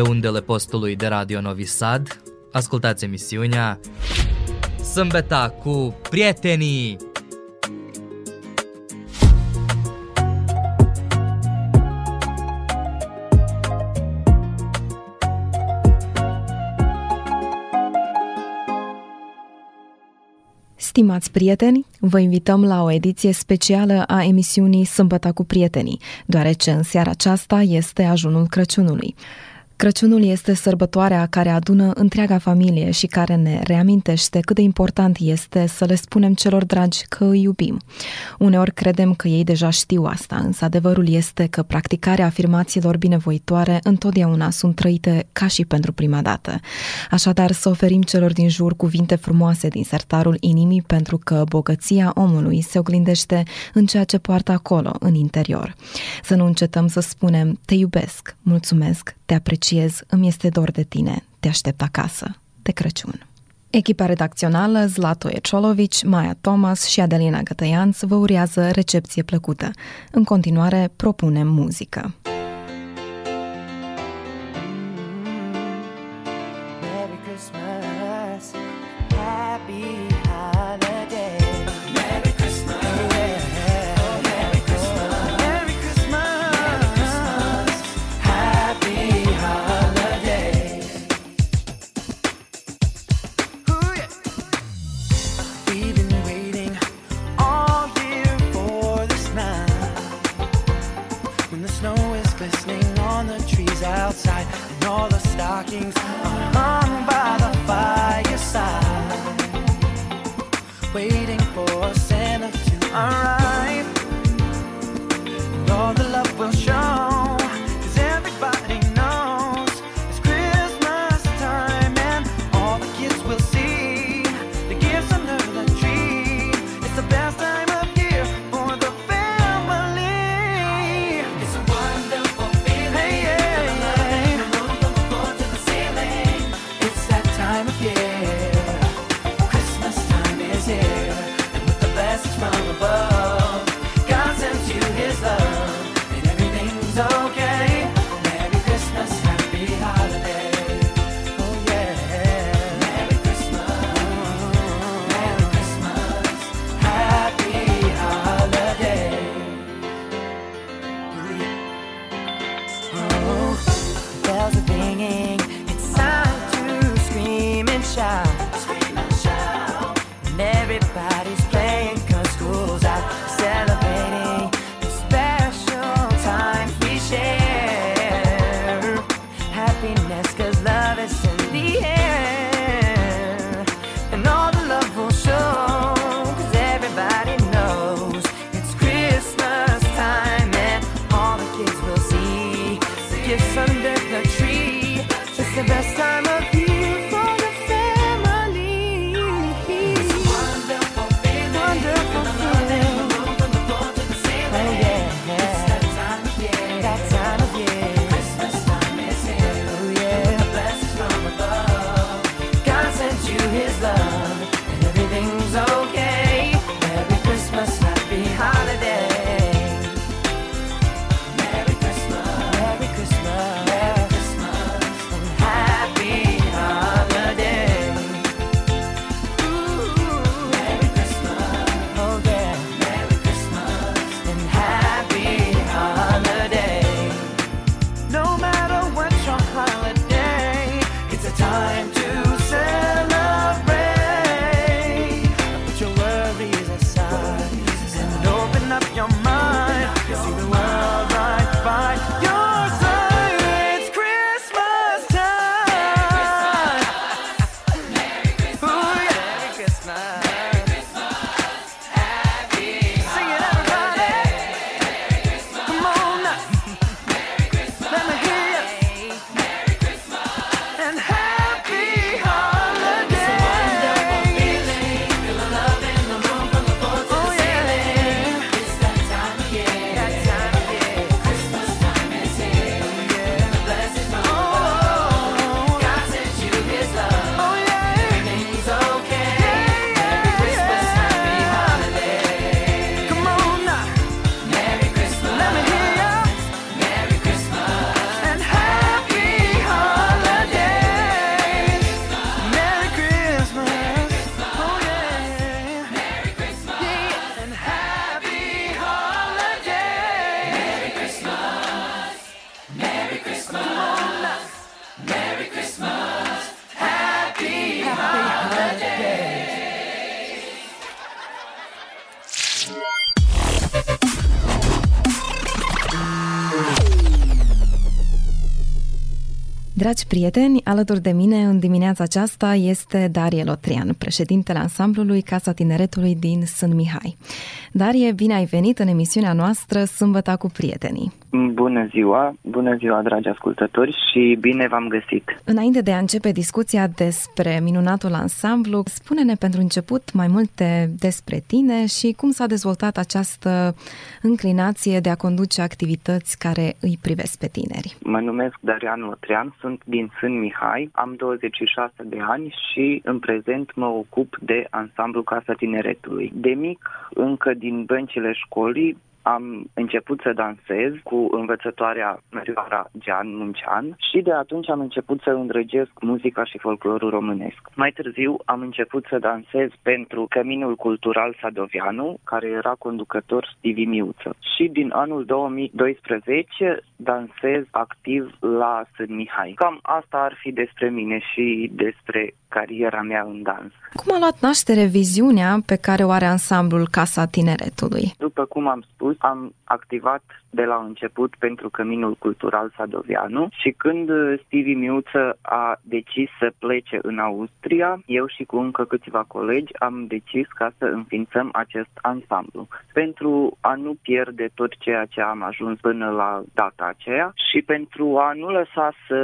Pe undele postului de Radio Novi Sad, ascultați emisiunea Sâmbeta cu prietenii! Stimați prieteni, vă invităm la o ediție specială a emisiunii Sâmbăta cu prietenii, deoarece în seara aceasta este ajunul Crăciunului. Crăciunul este sărbătoarea care adună întreaga familie și care ne reamintește cât de important este să le spunem celor dragi că îi iubim. Uneori credem că ei deja știu asta, însă adevărul este că practicarea afirmațiilor binevoitoare întotdeauna sunt trăite ca și pentru prima dată. Așadar, să oferim celor din jur cuvinte frumoase din sertarul inimii pentru că bogăția omului se oglindește în ceea ce poartă acolo, în interior. Să nu încetăm să spunem te iubesc, mulțumesc, te apreciez, îmi este dor de tine, te aștept acasă, de Crăciun. Echipa redacțională, Zlato Eciolovici, Maia Thomas și Adelina Gătăianț vă urează recepție plăcută. În continuare, propunem muzică. Mm-hmm. Merry Christmas, happy Bodies. Prieteni, alături de mine în dimineața aceasta este Darie Lotrian, președintele ansamblului Casa Tineretului din Sân Mihai. Darie, bine ai venit în emisiunea noastră Sâmbăta cu prietenii. Bună ziua, bună ziua dragi ascultători și bine v-am găsit. Înainte de a începe discuția despre minunatul ansamblu, spune-ne pentru început mai multe despre tine și cum s-a dezvoltat această înclinație de a conduce activități care îi privesc pe tineri. Mă numesc Darian Lotrian, sunt din Sân Mihai, am 26 de ani și în prezent mă ocup de ansamblu Casa Tineretului. De mic, încă din băncile școlii, am început să dansez cu învățătoarea Mărioara Gian Muncean și de atunci am început să îndrăgesc muzica și folclorul românesc. Mai târziu am început să dansez pentru Căminul Cultural Sadovianu, care era conducător Stevie Miuță. Și din anul 2012 dansez activ la Sân Mihai. Cam asta ar fi despre mine și despre cariera mea în dans. Cum a luat naștere viziunea pe care o are ansamblul Casa Tineretului? După cum am spus, am activat de la început pentru Căminul Cultural Sadovianu și când Stevie Miuță a decis să plece în Austria, eu și cu încă câțiva colegi am decis ca să înființăm acest ansamblu pentru a nu pierde tot ceea ce am ajuns până la data aceea și pentru a nu lăsa să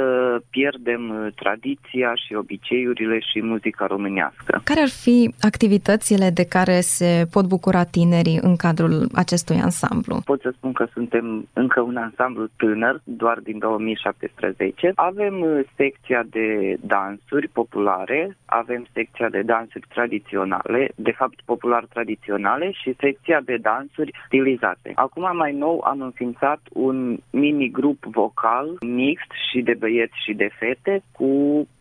pierdem tradiția și obiceiurile și muzica românească. Care ar fi activitățile de care se pot bucura tinerii în cadrul acestui ansamblu? Pot să spun că suntem încă un ansamblu tânăr, doar din 2017. Avem uh, secția de dansuri populare, avem secția de dansuri tradiționale, de fapt popular tradiționale și secția de dansuri stilizate. Acum mai nou am înființat un mini grup vocal mixt și de băieți și de fete cu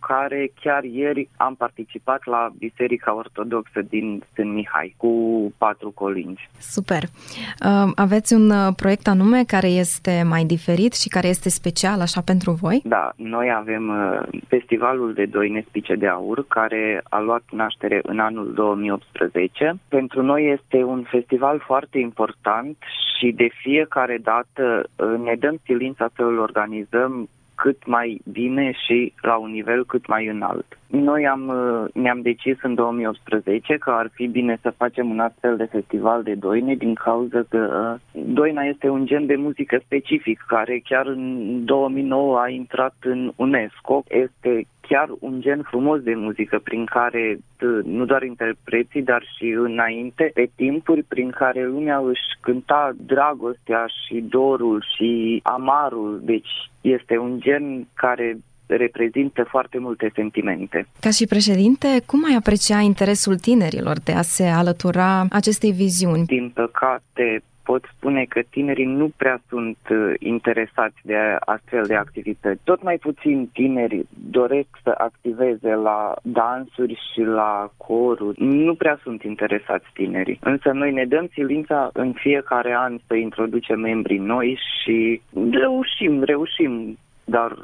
care chiar ieri am participat la Biserica Ortodoxă din Sân Mihai cu patru colingi. Super! Uh, aveți un uh, proiect anume care este mai diferit și care este special așa pentru voi? Da, noi avem uh, festivalul de Doine Spice de Aur care a luat naștere în anul 2018. Pentru noi este un festival foarte important și de fiecare dată ne dăm silința să îl organizăm cât mai bine și la un nivel cât mai înalt. Noi am, uh, ne-am decis în 2018 că ar fi bine să facem un astfel de festival de doine din cauza că uh, doina este un gen de muzică specific care chiar în 2009 a intrat în UNESCO. Este chiar un gen frumos de muzică prin care uh, nu doar interpreții, dar și înainte, pe timpuri prin care lumea își cânta dragostea și dorul și amarul. Deci este un gen care reprezintă foarte multe sentimente. Ca și președinte, cum ai aprecia interesul tinerilor de a se alătura acestei viziuni? Din păcate, pot spune că tinerii nu prea sunt uh, interesați de astfel de activități. Tot mai puțin tineri doresc să activeze la dansuri și la coruri. Nu prea sunt interesați tinerii. Însă noi ne dăm silința în fiecare an să introducem membrii noi și reușim, reușim, dar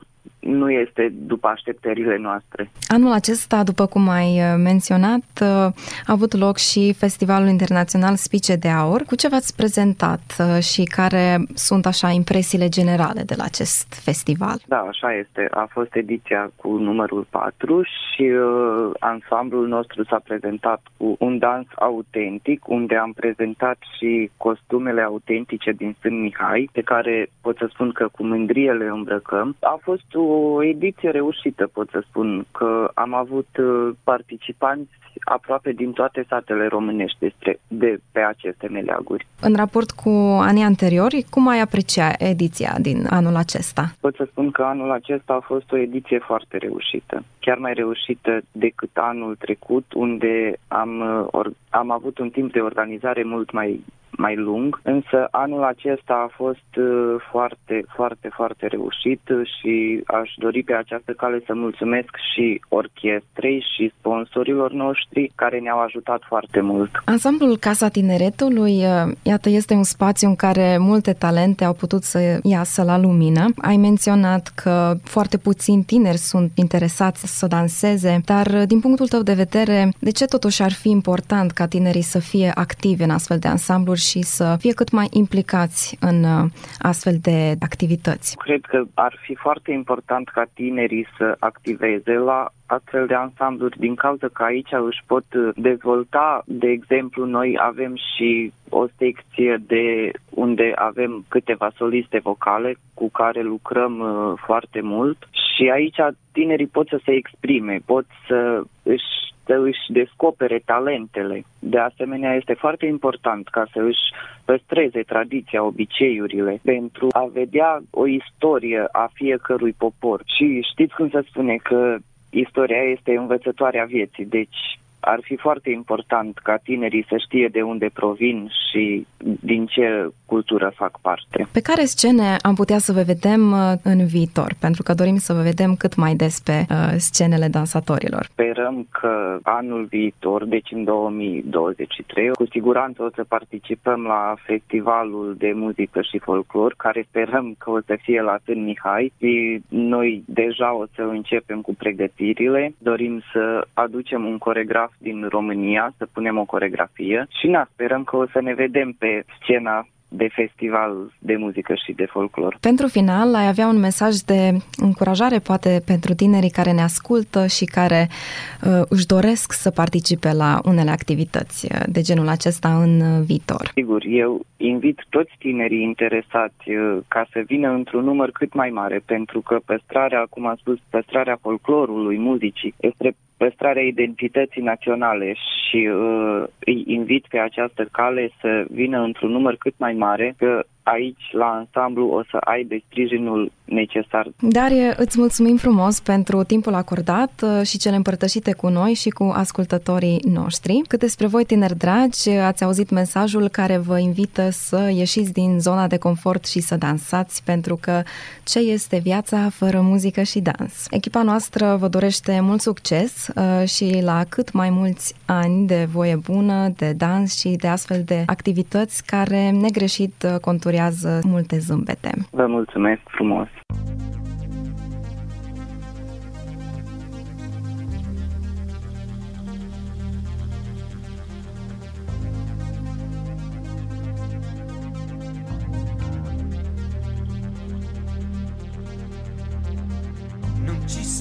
nu este după așteptările noastre. Anul acesta, după cum ai uh, menționat, uh, a avut loc și Festivalul Internațional Spice de Aur. Cu ce v-ați prezentat uh, și care sunt așa impresiile generale de la acest festival? Da, așa este. A fost ediția cu numărul 4 și uh, ansamblul nostru s-a prezentat cu un dans autentic, unde am prezentat și costumele autentice din Sân Mihai, pe care pot să spun că cu mândrie le îmbrăcăm. A fost o o ediție reușită, pot să spun, că am avut uh, participanți aproape din toate satele românești despre, de pe aceste meleaguri. În raport cu anii anteriori, cum ai aprecia ediția din anul acesta? Pot să spun că anul acesta a fost o ediție foarte reușită, chiar mai reușită decât anul trecut, unde am, uh, or, am avut un timp de organizare mult mai mai lung, însă anul acesta a fost uh, foarte, foarte, foarte reușit și aș dori pe această cale să mulțumesc și orchestrei și sponsorilor noștri care ne-au ajutat foarte mult. Ansamblul Casa Tineretului, uh, iată, este un spațiu în care multe talente au putut să iasă la lumină. Ai menționat că foarte puțini tineri sunt interesați să danseze, dar uh, din punctul tău de vedere, de ce totuși ar fi important ca tinerii să fie activi în astfel de ansambluri și să fie cât mai implicați în uh, astfel de activități? Cred că ar fi foarte important ca tinerii să activeze la astfel de ansambluri din cauza că aici își pot dezvolta, de exemplu, noi avem și o secție de unde avem câteva soliste vocale cu care lucrăm uh, foarte mult și aici tinerii pot să se exprime, pot să își să își descopere talentele. De asemenea, este foarte important ca să își păstreze tradiția, obiceiurile, pentru a vedea o istorie a fiecărui popor. Și știți cum se spune că istoria este învățătoarea vieții, deci ar fi foarte important ca tinerii să știe de unde provin și din ce cultură fac parte. Pe care scene am putea să vă vedem uh, în viitor? Pentru că dorim să vă vedem cât mai des pe uh, scenele dansatorilor. Sperăm că anul viitor, deci în 2023, cu siguranță o să participăm la festivalul de muzică și folclor, care sperăm că o să fie la Tân Mihai și noi deja o să începem cu pregătirile. Dorim să aducem un coregraf din România să punem o coregrafie și na, sperăm că o să ne vedem pe scena de festival de muzică și de folclor. Pentru final, ai avea un mesaj de încurajare, poate, pentru tinerii care ne ascultă și care uh, își doresc să participe la unele activități uh, de genul acesta în uh, viitor. Sigur, eu invit toți tinerii interesați uh, ca să vină într-un număr cât mai mare, pentru că păstrarea, cum am spus, păstrarea folclorului, muzicii, este păstrarea identității naționale și uh, îi invit pe această cale să vină într-un număr cât mai mare, că aici, la ansamblu, o să aibă sprijinul necesar. Darie, îți mulțumim frumos pentru timpul acordat uh, și cele împărtășite cu noi și cu ascultătorii noștri. Cât despre voi, tineri dragi, ați auzit mesajul care vă invită să ieșiți din zona de confort și să dansați, pentru că ce este viața fără muzică și dans? Echipa noastră vă dorește mult succes uh, și la cât mai mulți ani de voie bună, de dans și de astfel de activități care negreșit uh, conturează multe zâmbete. Vă mulțumesc frumos!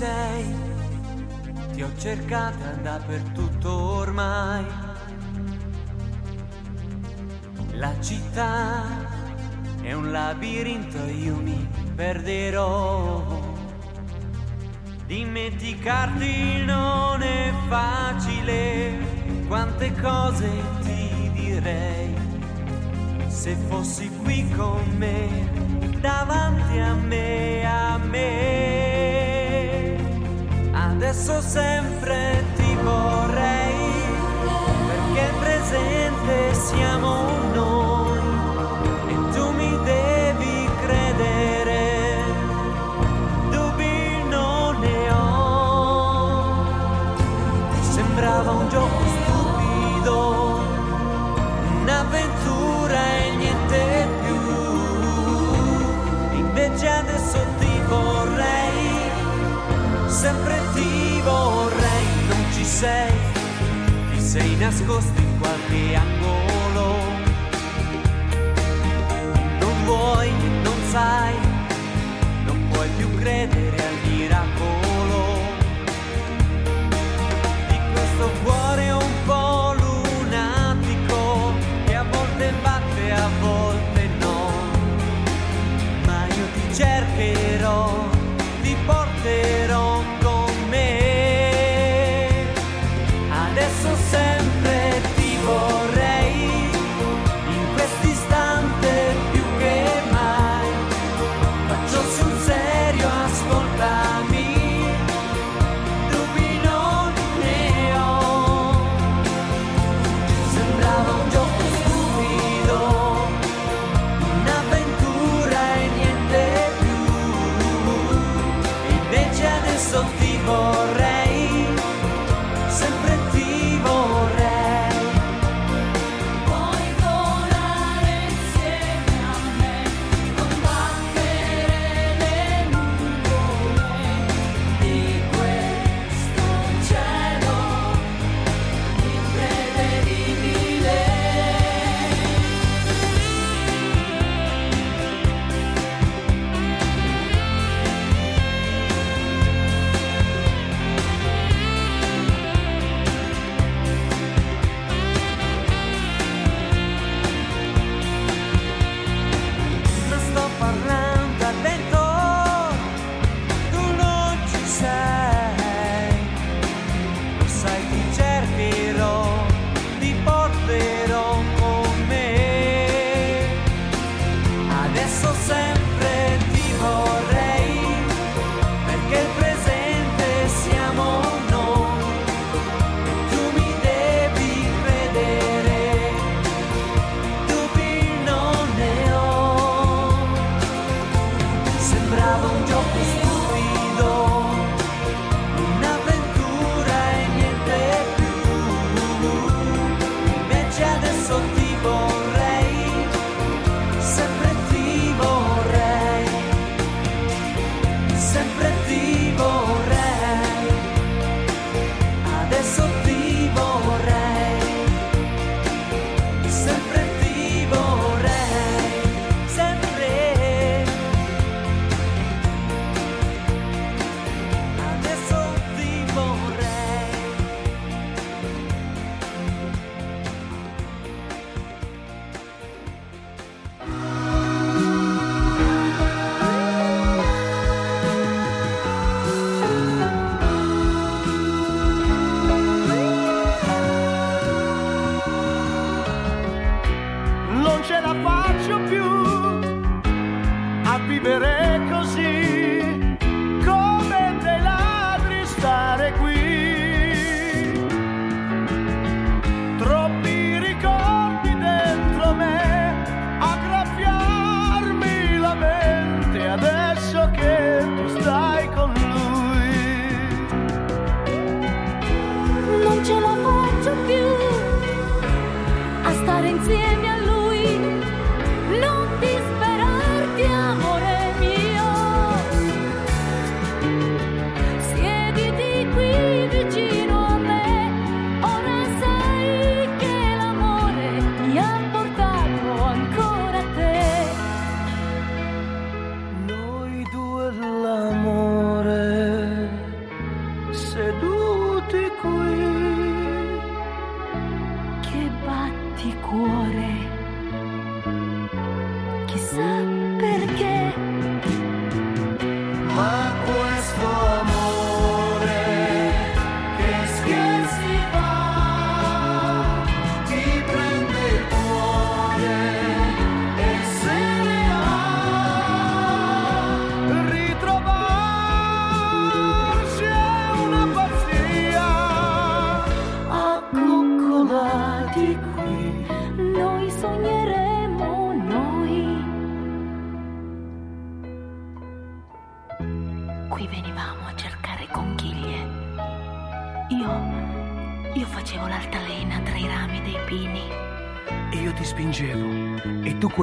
sei, ti ho cercata dappertutto ormai. La città è un labirinto, io mi perderò. Dimenticarti non è facile, quante cose ti direi. Se fossi qui con me, davanti a me, a me adesso sempre ti vorrei, perché presente siamo noi Sembrava un gioco stupido, un'avventura e niente più, invece adesso ti vorrei sempre ti vorrei, non ci sei, ti sei nascosto in qualche angolo. Non vuoi, non sai, non puoi più credere al volte no. Ma io ti cercherò, ti porterò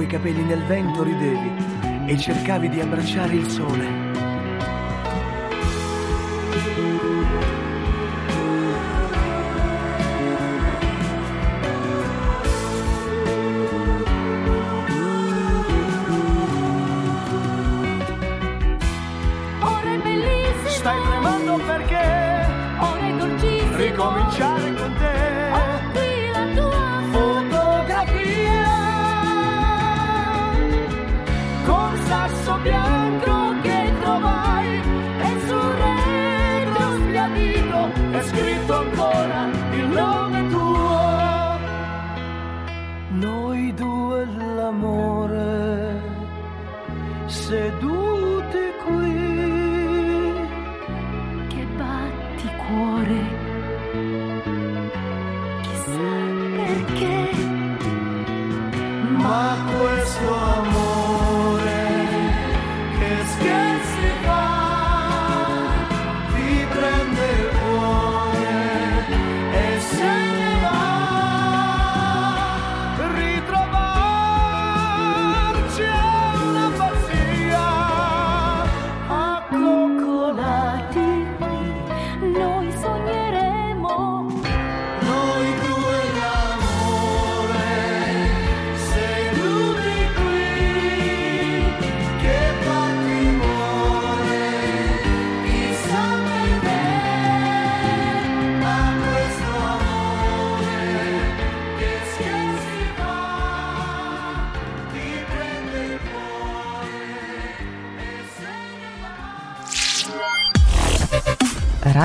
capelli nel vento ridevi e cercavi di abbracciare il sole.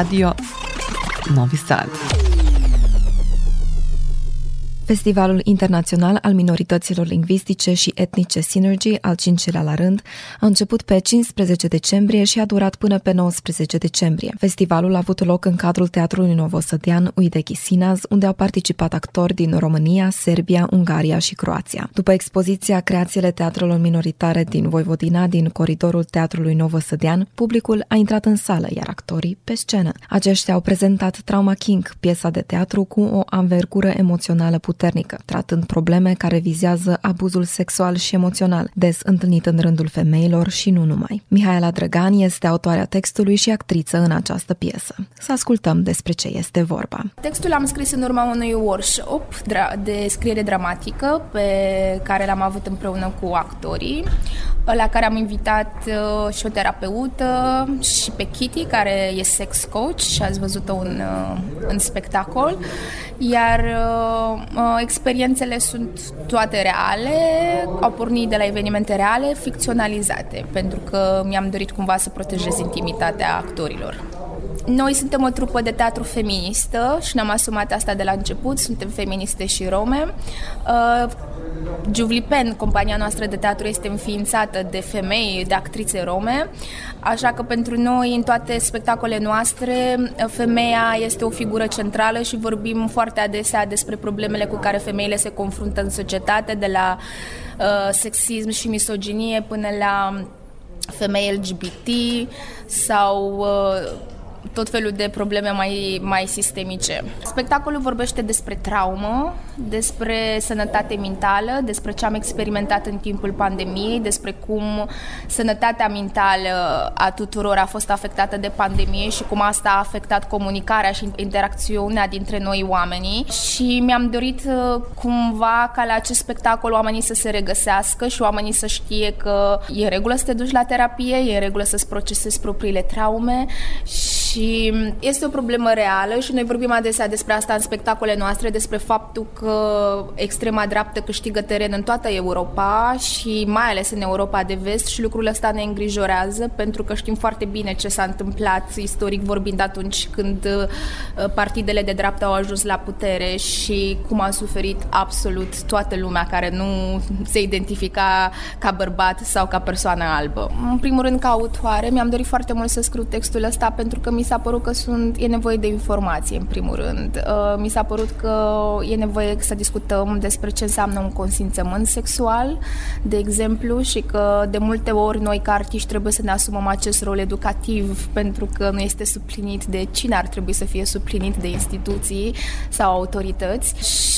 Radio Novi Sad. Festivalul Internațional al Minorităților Lingvistice și Etnice Synergy, al cincilea la rând, a început pe 15 decembrie și a durat până pe 19 decembrie. Festivalul a avut loc în cadrul Teatrului Novosădean Uitechi Sinaz, unde au participat actori din România, Serbia, Ungaria și Croația. După expoziția Creațiile teatrelor minoritare din Voivodina din coridorul Teatrului Novosădean, publicul a intrat în sală, iar actorii pe scenă. Aceștia au prezentat Trauma King, piesa de teatru cu o anvergură emoțională puternică puternică, tratând probleme care vizează abuzul sexual și emoțional, des întâlnit în rândul femeilor și nu numai. Mihaela Drăgan este autoarea textului și actriță în această piesă. Să ascultăm despre ce este vorba. Textul l-am scris în urma unui workshop de scriere dramatică pe care l-am avut împreună cu actorii, la care am invitat uh, și o terapeută și pe Kitty, care e sex coach și ați văzut-o în, uh, în spectacol, iar uh, experiențele sunt toate reale, au pornit de la evenimente reale, ficționalizate, pentru că mi-am dorit cumva să protejez intimitatea actorilor. Noi suntem o trupă de teatru feministă și ne-am asumat asta de la început, suntem feministe și rome. Uh, Juvlipen, compania noastră de teatru, este înființată de femei, de actrițe rome, așa că pentru noi, în toate spectacolele noastre, femeia este o figură centrală și vorbim foarte adesea despre problemele cu care femeile se confruntă în societate, de la uh, sexism și misoginie până la femei LGBT sau uh, tot felul de probleme mai, mai sistemice. Spectacolul vorbește despre traumă, despre sănătate mentală, despre ce am experimentat în timpul pandemiei, despre cum sănătatea mentală a tuturor a fost afectată de pandemie și cum asta a afectat comunicarea și interacțiunea dintre noi oamenii și mi-am dorit uh, cumva ca la acest spectacol oamenii să se regăsească și oamenii să știe că e regulă să te duci la terapie, e regulă să-ți procesezi propriile traume și și este o problemă reală și noi vorbim adesea despre asta în spectacole noastre, despre faptul că extrema dreaptă câștigă teren în toată Europa și mai ales în Europa de vest și lucrul ăsta ne îngrijorează pentru că știm foarte bine ce s-a întâmplat istoric vorbind atunci când uh, partidele de dreapta au ajuns la putere și cum a suferit absolut toată lumea care nu se identifica ca bărbat sau ca persoană albă. În primul rând, ca autoare, mi-am dorit foarte mult să scriu textul ăsta pentru că mi mi s-a părut că sunt, e nevoie de informație, în primul rând. Uh, mi s-a părut că e nevoie să discutăm despre ce înseamnă un consimțământ sexual, de exemplu, și că de multe ori noi, ca artiști, trebuie să ne asumăm acest rol educativ pentru că nu este suplinit de cine ar trebui să fie suplinit de instituții sau autorități.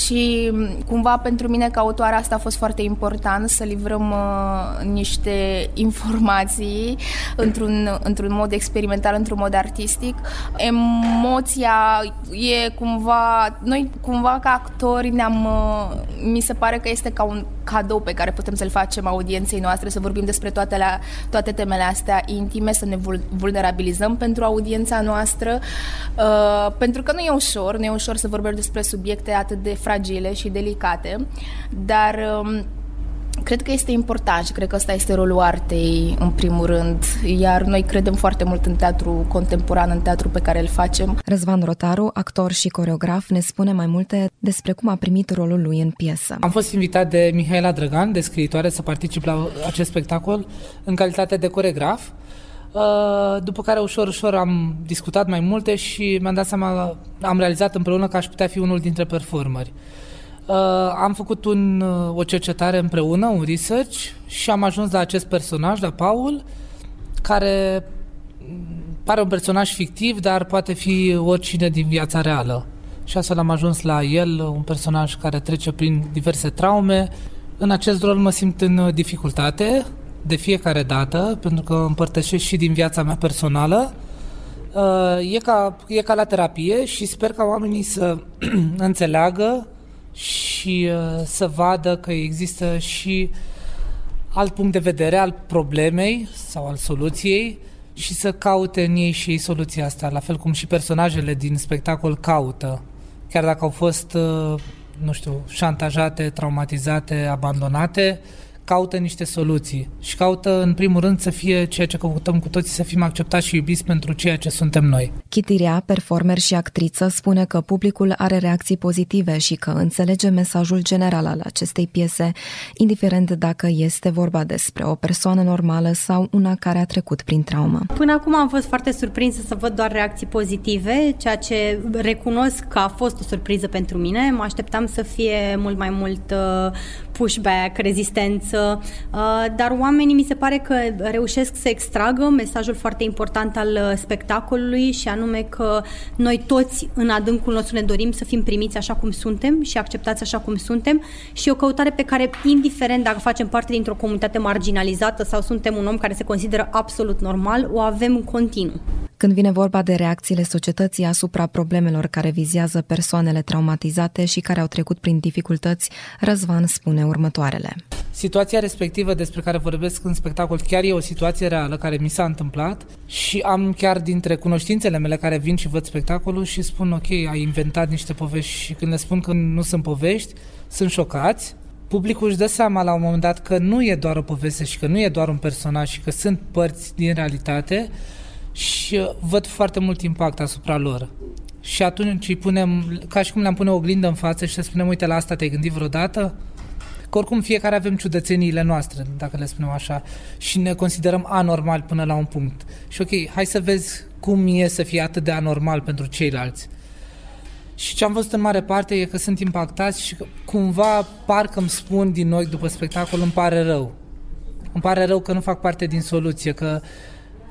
Și cumva pentru mine, ca autoare, asta a fost foarte important să livrăm uh, niște informații într-un, într-un mod experimental, într-un mod artist artistic, emoția e cumva, noi cumva ca actori ne-am, uh, mi se pare că este ca un cadou pe care putem să-l facem audienței noastre, să vorbim despre toate, la, toate temele astea intime, să ne vulnerabilizăm pentru audiența noastră, uh, pentru că nu e ușor, nu e ușor să vorbim despre subiecte atât de fragile și delicate, dar uh, Cred că este important și cred că ăsta este rolul artei, în primul rând, iar noi credem foarte mult în teatru contemporan, în teatru pe care îl facem. Răzvan Rotaru, actor și coreograf, ne spune mai multe despre cum a primit rolul lui în piesă. Am fost invitat de Mihaela Drăgan, de scriitoare, să particip la acest spectacol în calitate de coregraf. Uh, după care ușor, ușor am discutat mai multe și mi-am dat seama, am realizat împreună că aș putea fi unul dintre performeri. Uh, am făcut un, uh, o cercetare împreună, un research și am ajuns la acest personaj, la Paul, care pare un personaj fictiv, dar poate fi oricine din viața reală. Și astfel am ajuns la el, un personaj care trece prin diverse traume. În acest rol mă simt în dificultate de fiecare dată, pentru că împărtășesc și din viața mea personală. Uh, e ca, e ca la terapie și sper ca oamenii să înțeleagă și uh, să vadă că există și alt punct de vedere al problemei sau al soluției și să caute în ei și ei soluția asta, la fel cum și personajele din spectacol caută, chiar dacă au fost, uh, nu știu, șantajate, traumatizate, abandonate, caută niște soluții și caută în primul rând să fie ceea ce căutăm cu toții, să fim acceptați și iubiți pentru ceea ce suntem noi. Chitirea, performer și actriță, spune că publicul are reacții pozitive și că înțelege mesajul general al acestei piese, indiferent dacă este vorba despre o persoană normală sau una care a trecut prin traumă. Până acum am fost foarte surprinsă să văd doar reacții pozitive, ceea ce recunosc că a fost o surpriză pentru mine. Mă așteptam să fie mult mai mult uh, pushback, rezistență, uh, dar oamenii mi se pare că reușesc să extragă mesajul foarte important al uh, spectacolului și anume că noi toți în adâncul nostru ne dorim să fim primiți așa cum suntem și acceptați așa cum suntem și o căutare pe care, indiferent dacă facem parte dintr-o comunitate marginalizată sau suntem un om care se consideră absolut normal, o avem în continuu. Când vine vorba de reacțiile societății asupra problemelor care vizează persoanele traumatizate și care au trecut prin dificultăți, Răzvan spune următoarele. Situația respectivă despre care vorbesc în spectacol chiar e o situație reală care mi s-a întâmplat și am chiar dintre cunoștințele mele care vin și văd spectacolul și spun ok, ai inventat niște povești și când le spun că nu sunt povești, sunt șocați. Publicul își dă seama la un moment dat că nu e doar o poveste și că nu e doar un personaj și că sunt părți din realitate și uh, văd foarte mult impact asupra lor. Și atunci îi punem, ca și cum le-am pune o oglindă în față și le spunem, uite, la asta te-ai gândit vreodată? Că oricum fiecare avem ciudățeniile noastre, dacă le spunem așa, și ne considerăm anormal până la un punct. Și ok, hai să vezi cum e să fie atât de anormal pentru ceilalți. Și ce am văzut în mare parte e că sunt impactați și că cumva parcă îmi spun din noi după spectacol, îmi pare rău. Îmi pare rău că nu fac parte din soluție, că uh,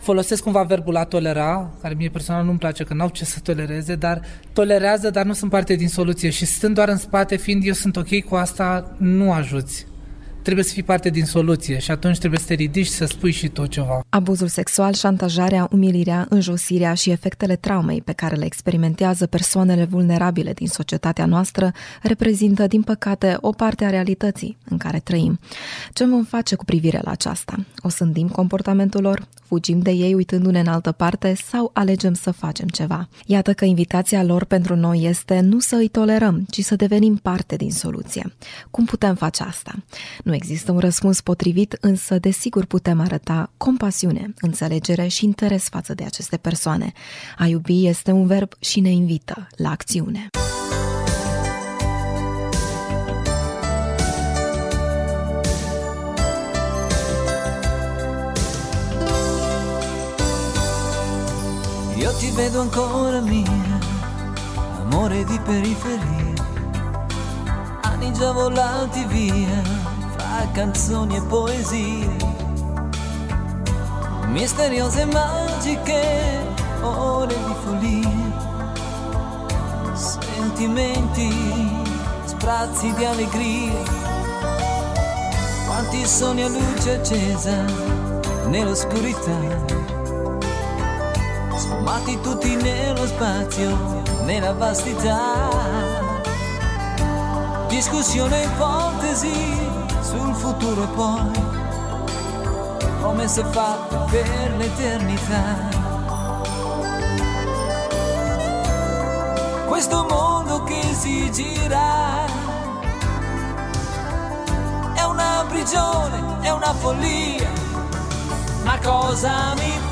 folosesc cumva verbul a tolera, care mie personal nu-mi place, că n-au ce să tolereze, dar tolerează, dar nu sunt parte din soluție și stând doar în spate, fiind eu sunt ok cu asta, nu ajuți trebuie să fii parte din soluție și atunci trebuie să te ridici și să spui și tu ceva. Abuzul sexual, șantajarea, umilirea, înjosirea și efectele traumei pe care le experimentează persoanele vulnerabile din societatea noastră reprezintă, din păcate, o parte a realității în care trăim. Ce vom face cu privire la aceasta? O sândim comportamentul lor? Fugim de ei uitându-ne în altă parte sau alegem să facem ceva? Iată că invitația lor pentru noi este nu să îi tolerăm, ci să devenim parte din soluție. Cum putem face asta? Nu nu există un răspuns potrivit, însă desigur putem arăta compasiune, înțelegere și interes față de aceste persoane. A iubi este un verb și ne invită la acțiune. Io ti vedo ancora mia, amore di periferia, anni già volati via canzoni e poesie, misteriose magiche, ore di follia, sentimenti, sprazzi di allegria, quanti sogni a luce accesa nell'oscurità, sfumati tutti nello spazio, nella vastità. Discussione e ipotesi sul futuro poi promesse fatte per l'eternità. Questo mondo che si gira è una prigione, è una follia, ma cosa mi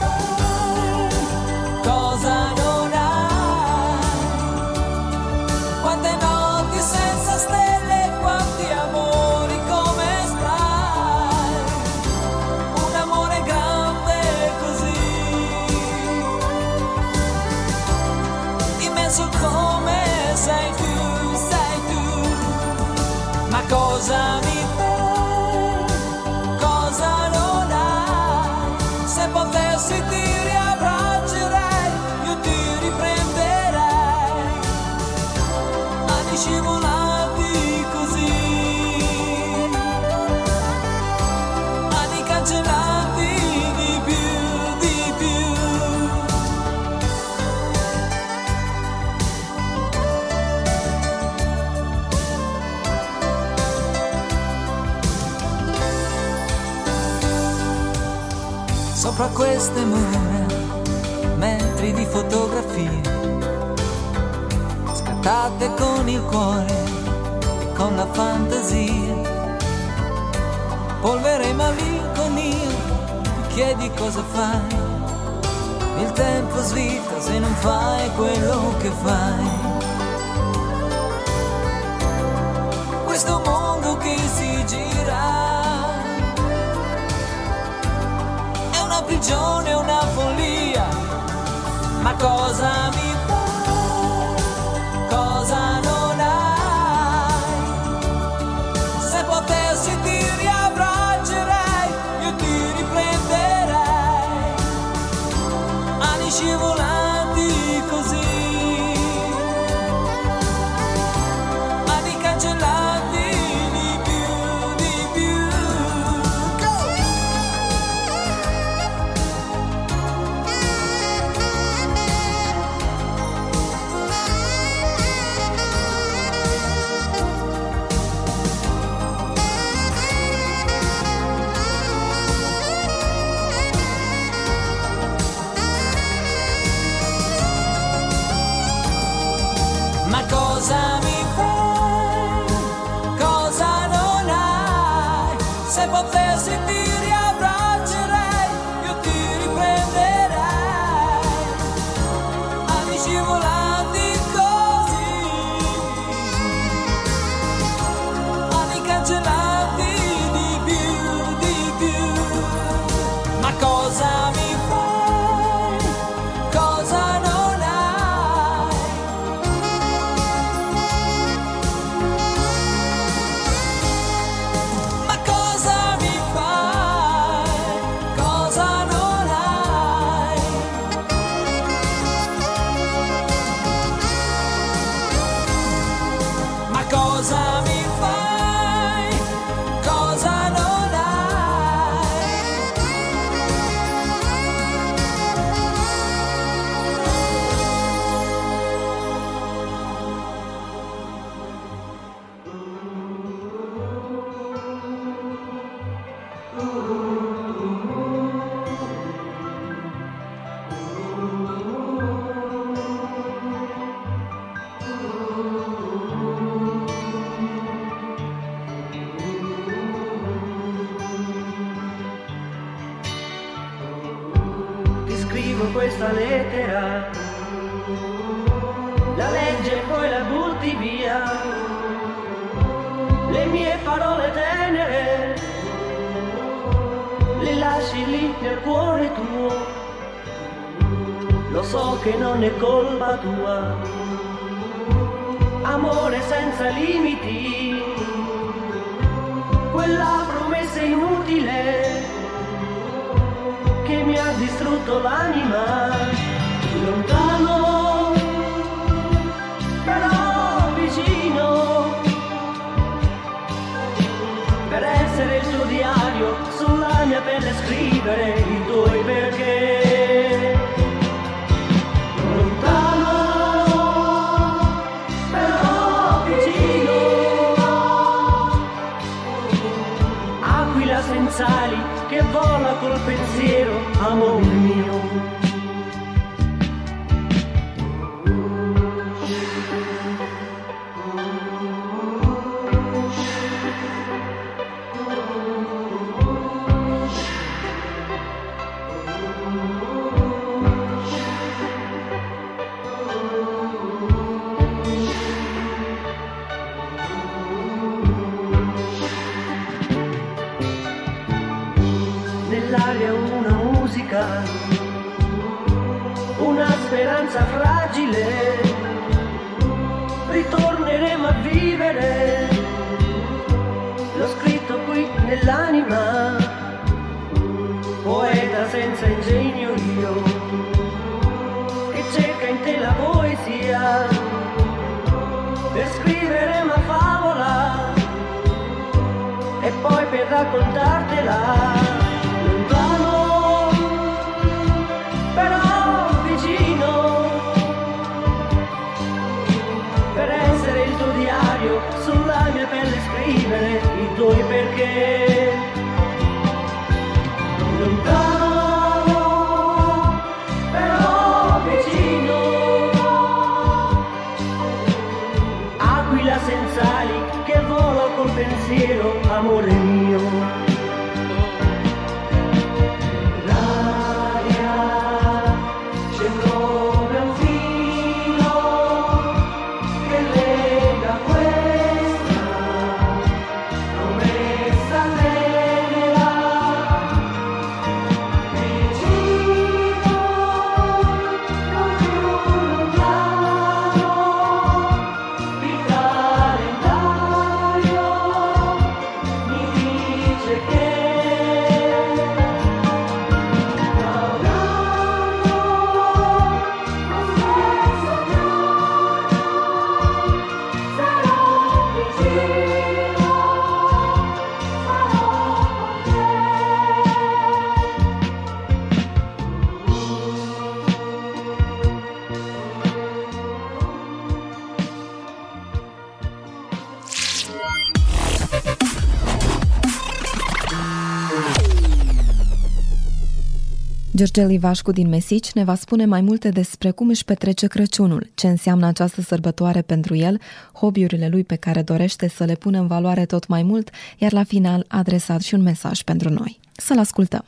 queste mura, metri di fotografie, scattate con il cuore e con la fantasia. Polvere e malinconia, ti chiedi cosa fai, il tempo svita se non fai quello che fai. Questo mondo che si gira prigione è una follia, ma cosa mi vola col pensiero, amore mio. raccontartela. lontano, però vicino, per essere il tuo diario, sulla mia pelle scrivere i tuoi perché. Lontano. pensiero Georgel Ivașcu din Mesici ne va spune mai multe despre cum își petrece Crăciunul, ce înseamnă această sărbătoare pentru el, hobby-urile lui pe care dorește să le pună în valoare tot mai mult, iar la final a adresat și un mesaj pentru noi. Să-l ascultăm!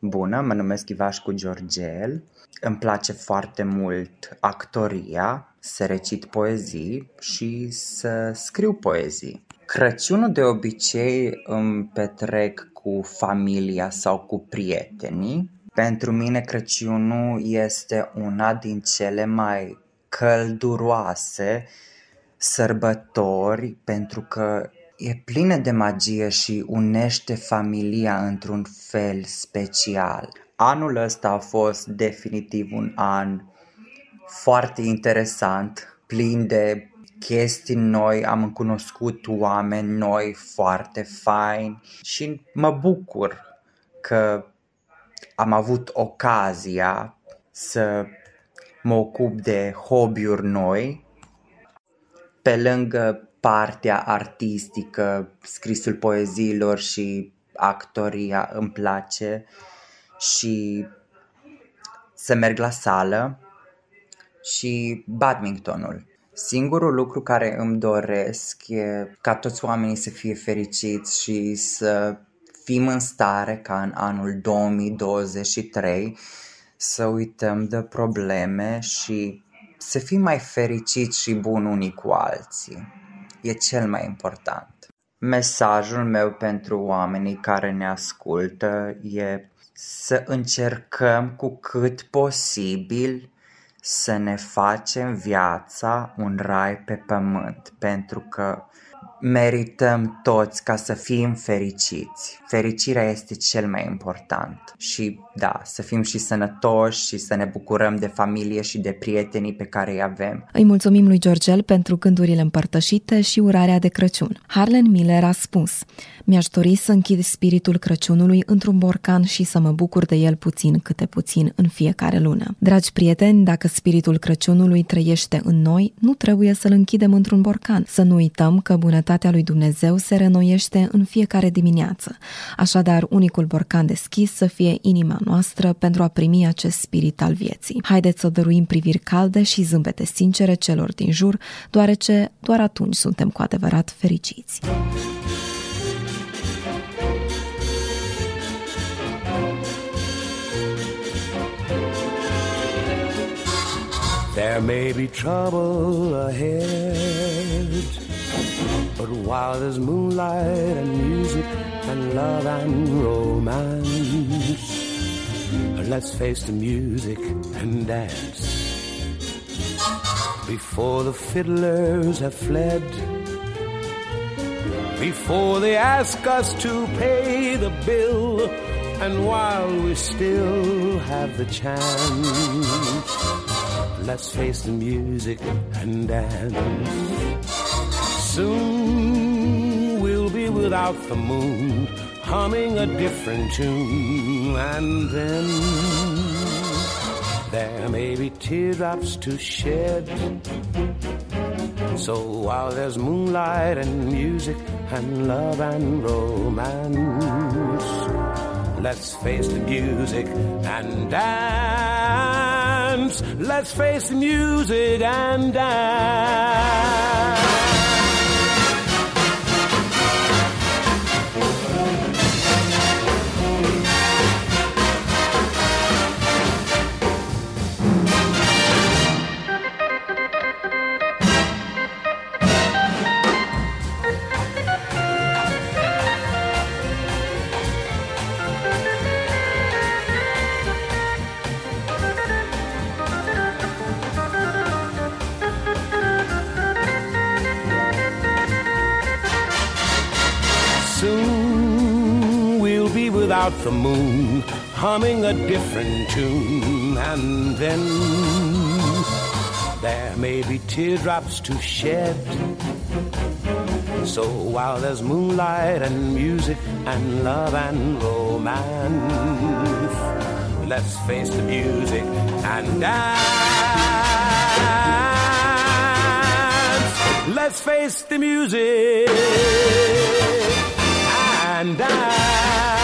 Bună, mă numesc Ivașcu Georgel, îmi place foarte mult actoria, să recit poezii și să scriu poezii. Crăciunul de obicei îmi petrec cu familia sau cu prietenii. Pentru mine Crăciunul este una din cele mai călduroase sărbători pentru că e plină de magie și unește familia într-un fel special. Anul ăsta a fost definitiv un an foarte interesant, plin de chestii noi, am cunoscut oameni noi foarte faini și mă bucur că am avut ocazia să mă ocup de hobby-uri noi. Pe lângă partea artistică, scrisul poeziilor și actoria îmi place și să merg la sală și badmintonul. Singurul lucru care îmi doresc e ca toți oamenii să fie fericiți și să fim în stare ca în anul 2023 să uităm de probleme și să fim mai fericiți și buni unii cu alții. E cel mai important. Mesajul meu pentru oamenii care ne ascultă e să încercăm cu cât posibil să ne facem viața un rai pe pământ, pentru că merităm toți ca să fim fericiți. Fericirea este cel mai important și da, să fim și sănătoși și să ne bucurăm de familie și de prietenii pe care îi avem. Îi mulțumim lui Georgel pentru gândurile împărtășite și urarea de Crăciun. Harlan Miller a spus Mi-aș dori să închid spiritul Crăciunului într-un borcan și să mă bucur de el puțin câte puțin în fiecare lună. Dragi prieteni, dacă spiritul Crăciunului trăiește în noi, nu trebuie să-l închidem într-un borcan. Să nu uităm că bunătatea lui Dumnezeu se renoiește în fiecare dimineață. Așadar, unicul borcan deschis să fie inima noastră pentru a primi acest spirit al vieții. Haideți să dăruim priviri calde și zâmbete sincere celor din jur, deoarece doar atunci suntem cu adevărat fericiți. There may be trouble ahead, but while there's moonlight and music and love and romance, let's face the music and dance. Before the fiddlers have fled, before they ask us to pay the bill, and while we still have the chance, let's face the music and dance. Soon we'll be without the moon humming a different tune, and then there may be teardrops to shed. So while there's moonlight and music and love and romance, let's face the music and dance. Let's face the music and dance. Be the moon, humming a different tune, and then there may be teardrops to shed. So while there's moonlight and music and love and romance, let's face the music and dance. Let's face the music and dance.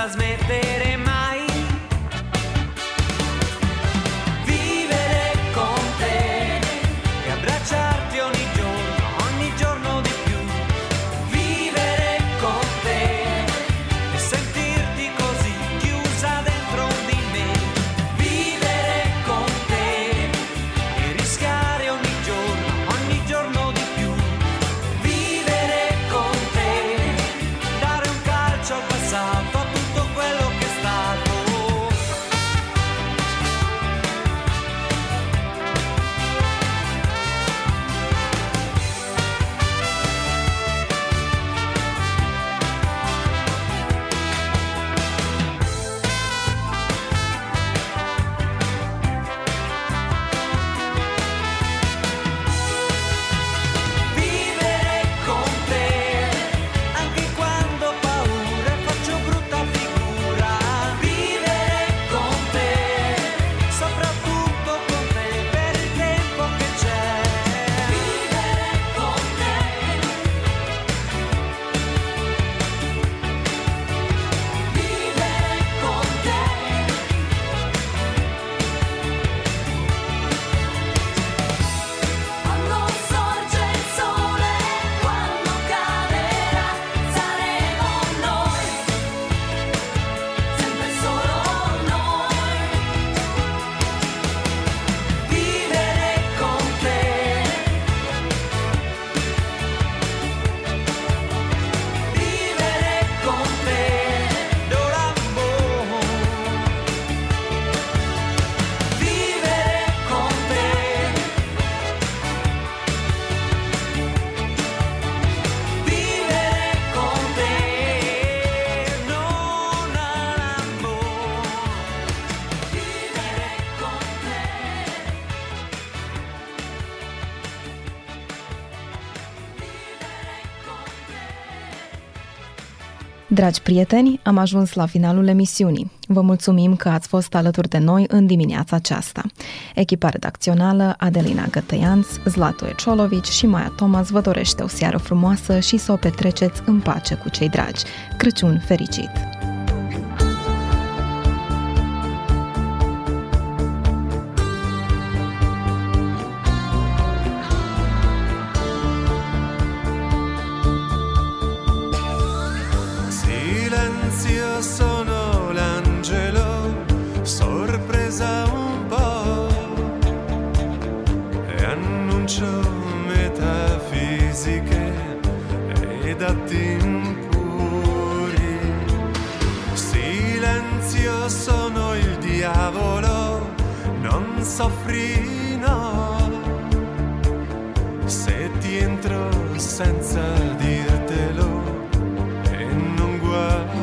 esas mentes. Dragi prieteni, am ajuns la finalul emisiunii. Vă mulțumim că ați fost alături de noi în dimineața aceasta. Echipa redacțională Adelina Gătăianț, Zlatu Eciolovici și Maia Thomas vă dorește o seară frumoasă și să o petreceți în pace cu cei dragi. Crăciun fericit! sono il diavolo, non soffri no. Se ti entro senza dirtelo e non guardo.